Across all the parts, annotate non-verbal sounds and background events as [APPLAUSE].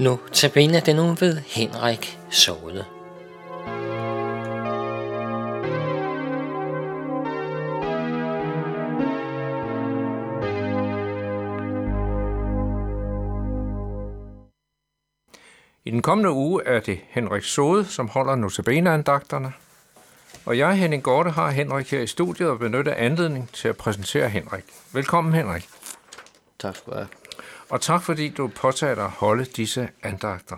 Nu tabiner den nu ved Henrik Såde. I den kommende uge er det Henrik Sode, som holder notabene-andagterne. Og jeg, Henning Gorte, har Henrik her i studiet og benytter anledning til at præsentere Henrik. Velkommen, Henrik. Tak skal du have. Og tak fordi du påtager dig at holde disse andagter.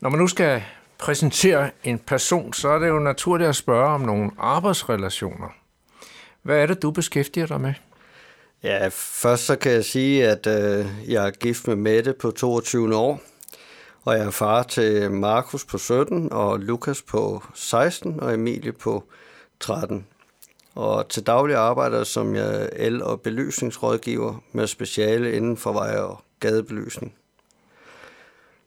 Når man nu skal præsentere en person, så er det jo naturligt at spørge om nogle arbejdsrelationer. Hvad er det, du beskæftiger dig med? Ja, først så kan jeg sige, at øh, jeg er gift med Mette på 22 år, og jeg er far til Markus på 17, og Lukas på 16, og Emilie på 13. Og til daglig arbejder som jeg el- og belysningsrådgiver med speciale inden for vej- og gadebelysning.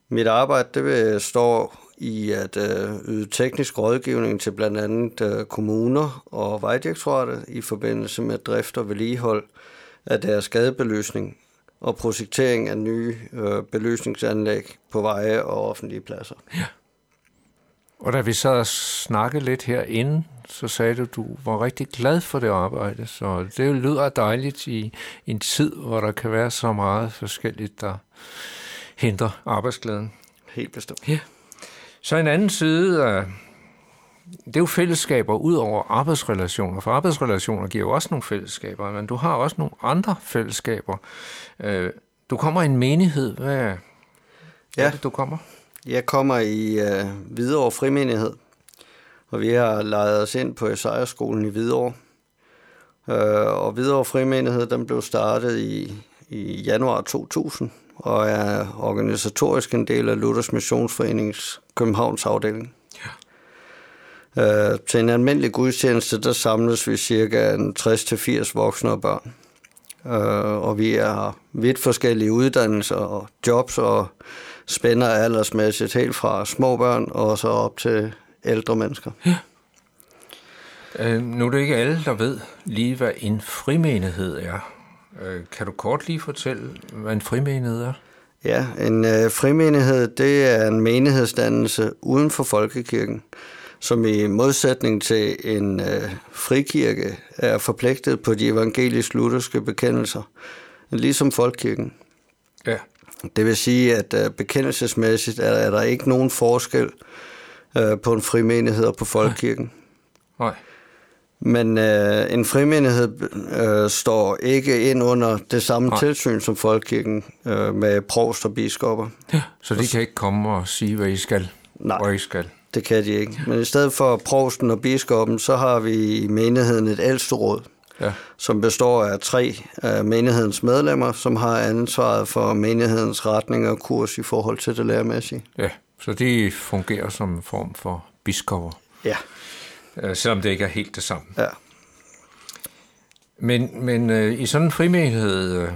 Mit arbejde det består i at øh, yde teknisk rådgivning til blandt andet øh, kommuner og vejdirektoratet i forbindelse med drift og vedligehold af deres gadebelysning og projektering af nye øh, belysningsanlæg på veje og offentlige pladser. Ja. Og da vi sad og snakkede lidt herinde, så sagde du, du var rigtig glad for det arbejde. Så det lyder dejligt i en tid, hvor der kan være så meget forskelligt, der hindrer arbejdsglæden. Helt bestemt. Ja. Så en anden side af det er jo fællesskaber ud over arbejdsrelationer, for arbejdsrelationer giver jo også nogle fællesskaber, men du har også nogle andre fællesskaber. Øh, du kommer i en menighed. Hvad ja. er det, du kommer? Jeg kommer i uh, Hvidovre Frimenighed, og vi har lejet os ind på Esajerskolen i Hvidovre. Uh, og Hvidovre Frimenighed den blev startet i, i januar 2000, og er organisatorisk en del af Luthers Missionsforenings Københavns afdeling. Ja. Uh, til en almindelig gudstjeneste, der samles vi cirka 60-80 voksne og børn. Uh, og vi har vidt forskellige uddannelser og jobs og spænder aldersmæssigt helt fra små børn og så op til ældre mennesker. Ja. Uh, nu er det ikke alle, der ved lige, hvad en frimenighed er. Uh, kan du kort lige fortælle, hvad en frimenighed er? Ja, en uh, frimenighed, det er en menighedsdannelse uden for folkekirken, som i modsætning til en uh, frikirke er forpligtet på de evangelisk-lutherske bekendelser, ligesom folkekirken. Det vil sige, at uh, bekendelsesmæssigt er, er der ikke nogen forskel uh, på en frimenighed og på folkekirken. Nej. Men øh, en frimenighed øh, står ikke ind under det samme Nej. tilsyn som folkekirken øh, med provst og biskopper. Ja, så de kan ikke komme og sige, hvad I skal, Nej, hvor I skal? det kan de ikke. Men i stedet for provsten og biskoppen, så har vi i menigheden et ældsteråd, ja. som består af tre af menighedens medlemmer, som har ansvaret for menighedens retning og kurs i forhold til det læremæssige. Ja, så de fungerer som en form for biskopper. Ja. Øh, selvom det ikke er helt det samme. Ja. Men, men øh, i sådan en frimenighed, øh,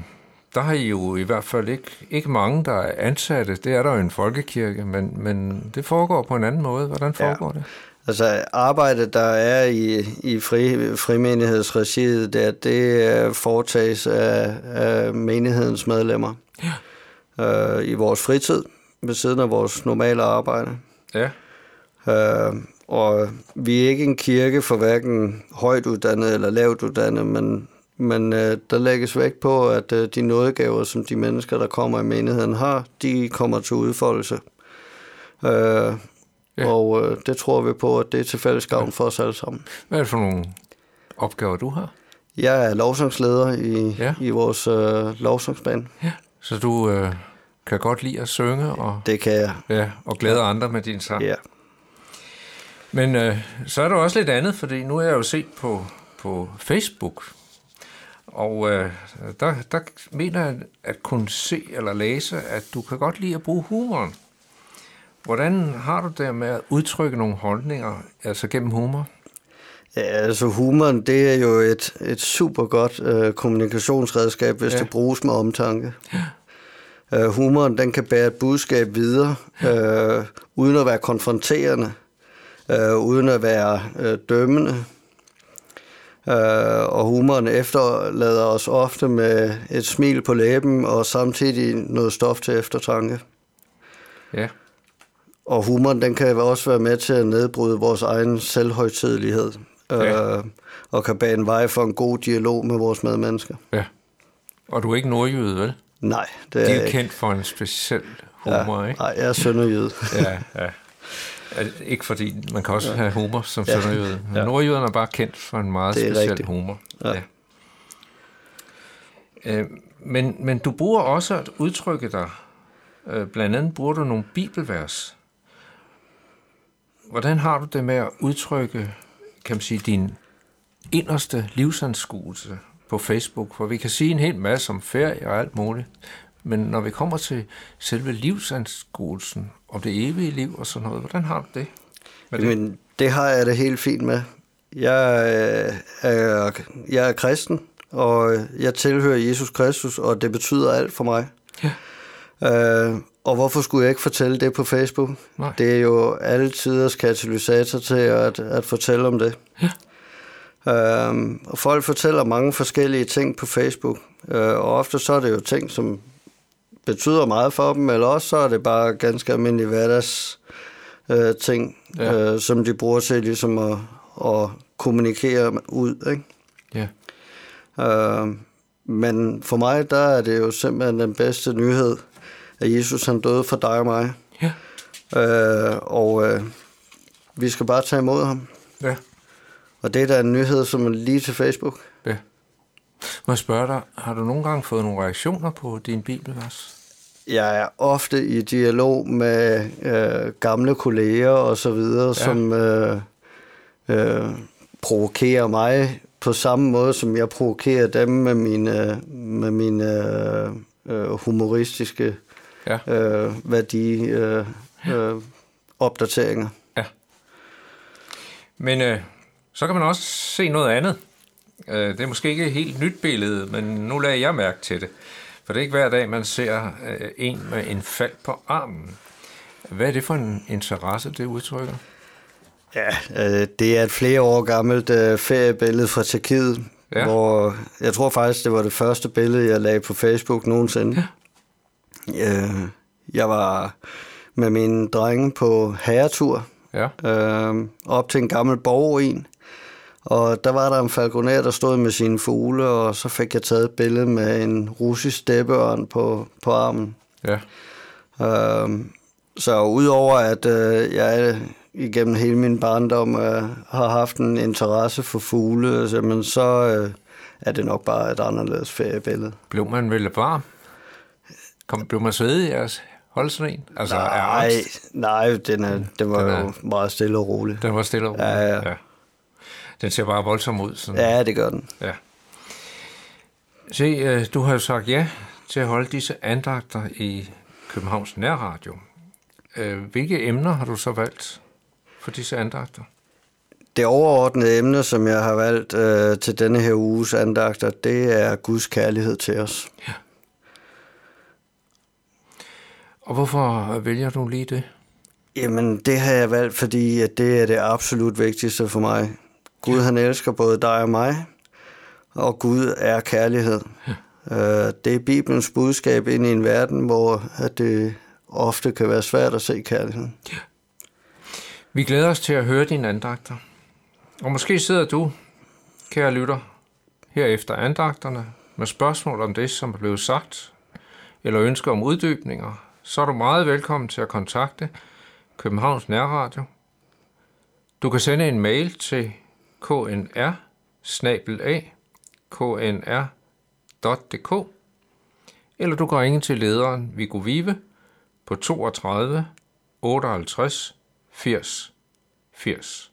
der har I jo i hvert fald ikke, ikke mange, der er ansatte. Det er der jo en folkekirke, men, men det foregår på en anden måde. Hvordan foregår ja. det? Altså arbejdet, der er i, i fri, frimenighedsregiet, det, det foretages af, af menighedens medlemmer ja. øh, i vores fritid, ved siden af vores normale arbejde. Ja. Øh, og vi er ikke en kirke for hverken højt uddannet eller lavt uddannet, men, men øh, der lægges vægt på, at øh, de nådegaver, som de mennesker, der kommer i menigheden har, de kommer til udfoldelse. Øh, ja. Og øh, det tror vi på, at det er til fælles gavn ja. for os alle sammen. Hvad er det for nogle opgaver, du har? Jeg er lovsangsleder i, ja. i vores øh, lovsangsband. Ja. Så du øh, kan godt lide at synge? Og, det kan jeg. Ja, og glæde ja. andre med din sang? Ja. Men øh, så er der også lidt andet, fordi nu har jeg jo set på, på Facebook, og øh, der, der mener jeg at kunne se eller læse, at du kan godt lide at bruge humoren. Hvordan har du det med at udtrykke nogle holdninger, altså gennem humor? Ja, altså humoren, det er jo et, et super godt øh, kommunikationsredskab, hvis ja. det bruges med omtanke. Ja. Øh, humoren, den kan bære et budskab videre, øh, uden at være konfronterende øh, uden at være øh, dømmende. Øh, og humoren efterlader os ofte med et smil på læben og samtidig noget stof til eftertanke. Ja. Og humoren, den kan også være med til at nedbryde vores egen selvhøjtidelighed. Ja. Øh, og kan bane vej for en god dialog med vores medmennesker. Ja. Og du er ikke nordjyde, vel? Nej, det er De er ikke. kendt for en speciel humor, ja, ikke? Nej, jeg er sønderjyde. [LAUGHS] Ja, ja. Er- Ikke fordi, man kan også have humor som Ja. sønderjyde. Men Ja. nordjyderne er bare kendt for en meget speciel rigtigt. humor. Ja. Øh, men, men du bruger også at udtrykke dig. Øh, blandt andet bruger du nogle bibelvers. Hvordan har du det med at udtrykke, kan man sige, din inderste livsanskuelse på Facebook? For vi kan sige en hel masse om ferie og alt muligt. Men når vi kommer til selve livsanskuelsen om det evige liv og sådan noget, hvordan har du det? Med det? Det har jeg det helt fint med. Jeg øh, er, jeg er kristen, og jeg tilhører Jesus Kristus, og det betyder alt for mig. Ja. Øh, og hvorfor skulle jeg ikke fortælle det på Facebook? Nej. Det er jo alle tiders katalysator til at, at fortælle om det. Ja. Øhm, og folk fortæller mange forskellige ting på Facebook, øh, og ofte så er det jo ting, som betyder meget for dem, eller også så er det bare ganske almindelige hverdags øh, ting, Ja. øh, som de bruger til ligesom at, at kommunikere ud. Ikke? Ja. Øh, men for mig, der er det jo simpelthen den bedste nyhed, at Jesus han døde for dig og mig. Ja. Øh, og øh, vi skal bare tage imod ham. Ja. Og det er da en nyhed, som er lige til Facebook. ja. Må jeg spørge dig, har du nogle gange fået nogle reaktioner på din bibelvers? Jeg er ofte i dialog med øh, gamle kolleger og så videre, ja. som øh, øh, provokerer mig på samme måde, som jeg provokerer dem med mine, med mine øh, øh, humoristiske Ja. øh, værdi øh, øh, opdateringer. Ja. Men øh, så kan man også se noget andet. Øh, det er måske ikke et helt nyt billede, men nu lader jeg mærke til det. For det er ikke hver dag, man ser øh, en med en fald på armen. Hvad er det for en interesse, det udtrykker? Ja, øh, det er et flere år gammelt øh, feriebillede fra Tjekkiet, Ja. ja. hvor jeg tror faktisk, det var det første billede, jeg lagde på Facebook nogensinde. Ja. Øh, jeg var med mine drenge på herretur Ja. øh, op til en gammel borgruin, og der var der en falconer, der stod med sine fugle, og så fik jeg taget et billede med en russisk steppeørn på, på armen. Ja. Øh, så udover at øh, jeg igennem hele min barndom øh, har haft en interesse for fugle, så, men så øh, er det nok bare et anderledes feriebillede. Blev man vel varm? Kom, blev man svedig af at holde sådan en? Altså, Nej, nej den, er, den var Den er- jo meget stille og rolig. Den var stille og rolig. Ja, ja. ja. Den ser bare voldsom ud. Sådan. Ja, det gør den. Ja. Se, øh, du har jo sagt ja til at holde disse andagter i Københavns Nærradio. Øh, Hvilke emner har du så valgt for disse andagter? Det overordnede emne, som jeg har valgt øh, til denne her uges andagter, det er Guds kærlighed til os. Og hvorfor vælger du lige det? Jamen, det har jeg valgt, fordi at det er det absolut vigtigste for mig. Gud, han elsker både dig og mig, og Gud er kærlighed. Ja. Det er Bibelens budskab ind i en verden, hvor at det ofte kan være svært at se kærligheden. Vi glæder os til at høre dine andagter. Og måske sidder du, kære lytter, her efter andagterne med spørgsmål om det, som er blevet sagt, eller ønsker om uddybninger, så er du meget velkommen til at kontakte Københavns Nærradio. Du kan sende en mail til knr knr.dk eller du kan ringe til lederen Viggo Vive på 32 58 80 80.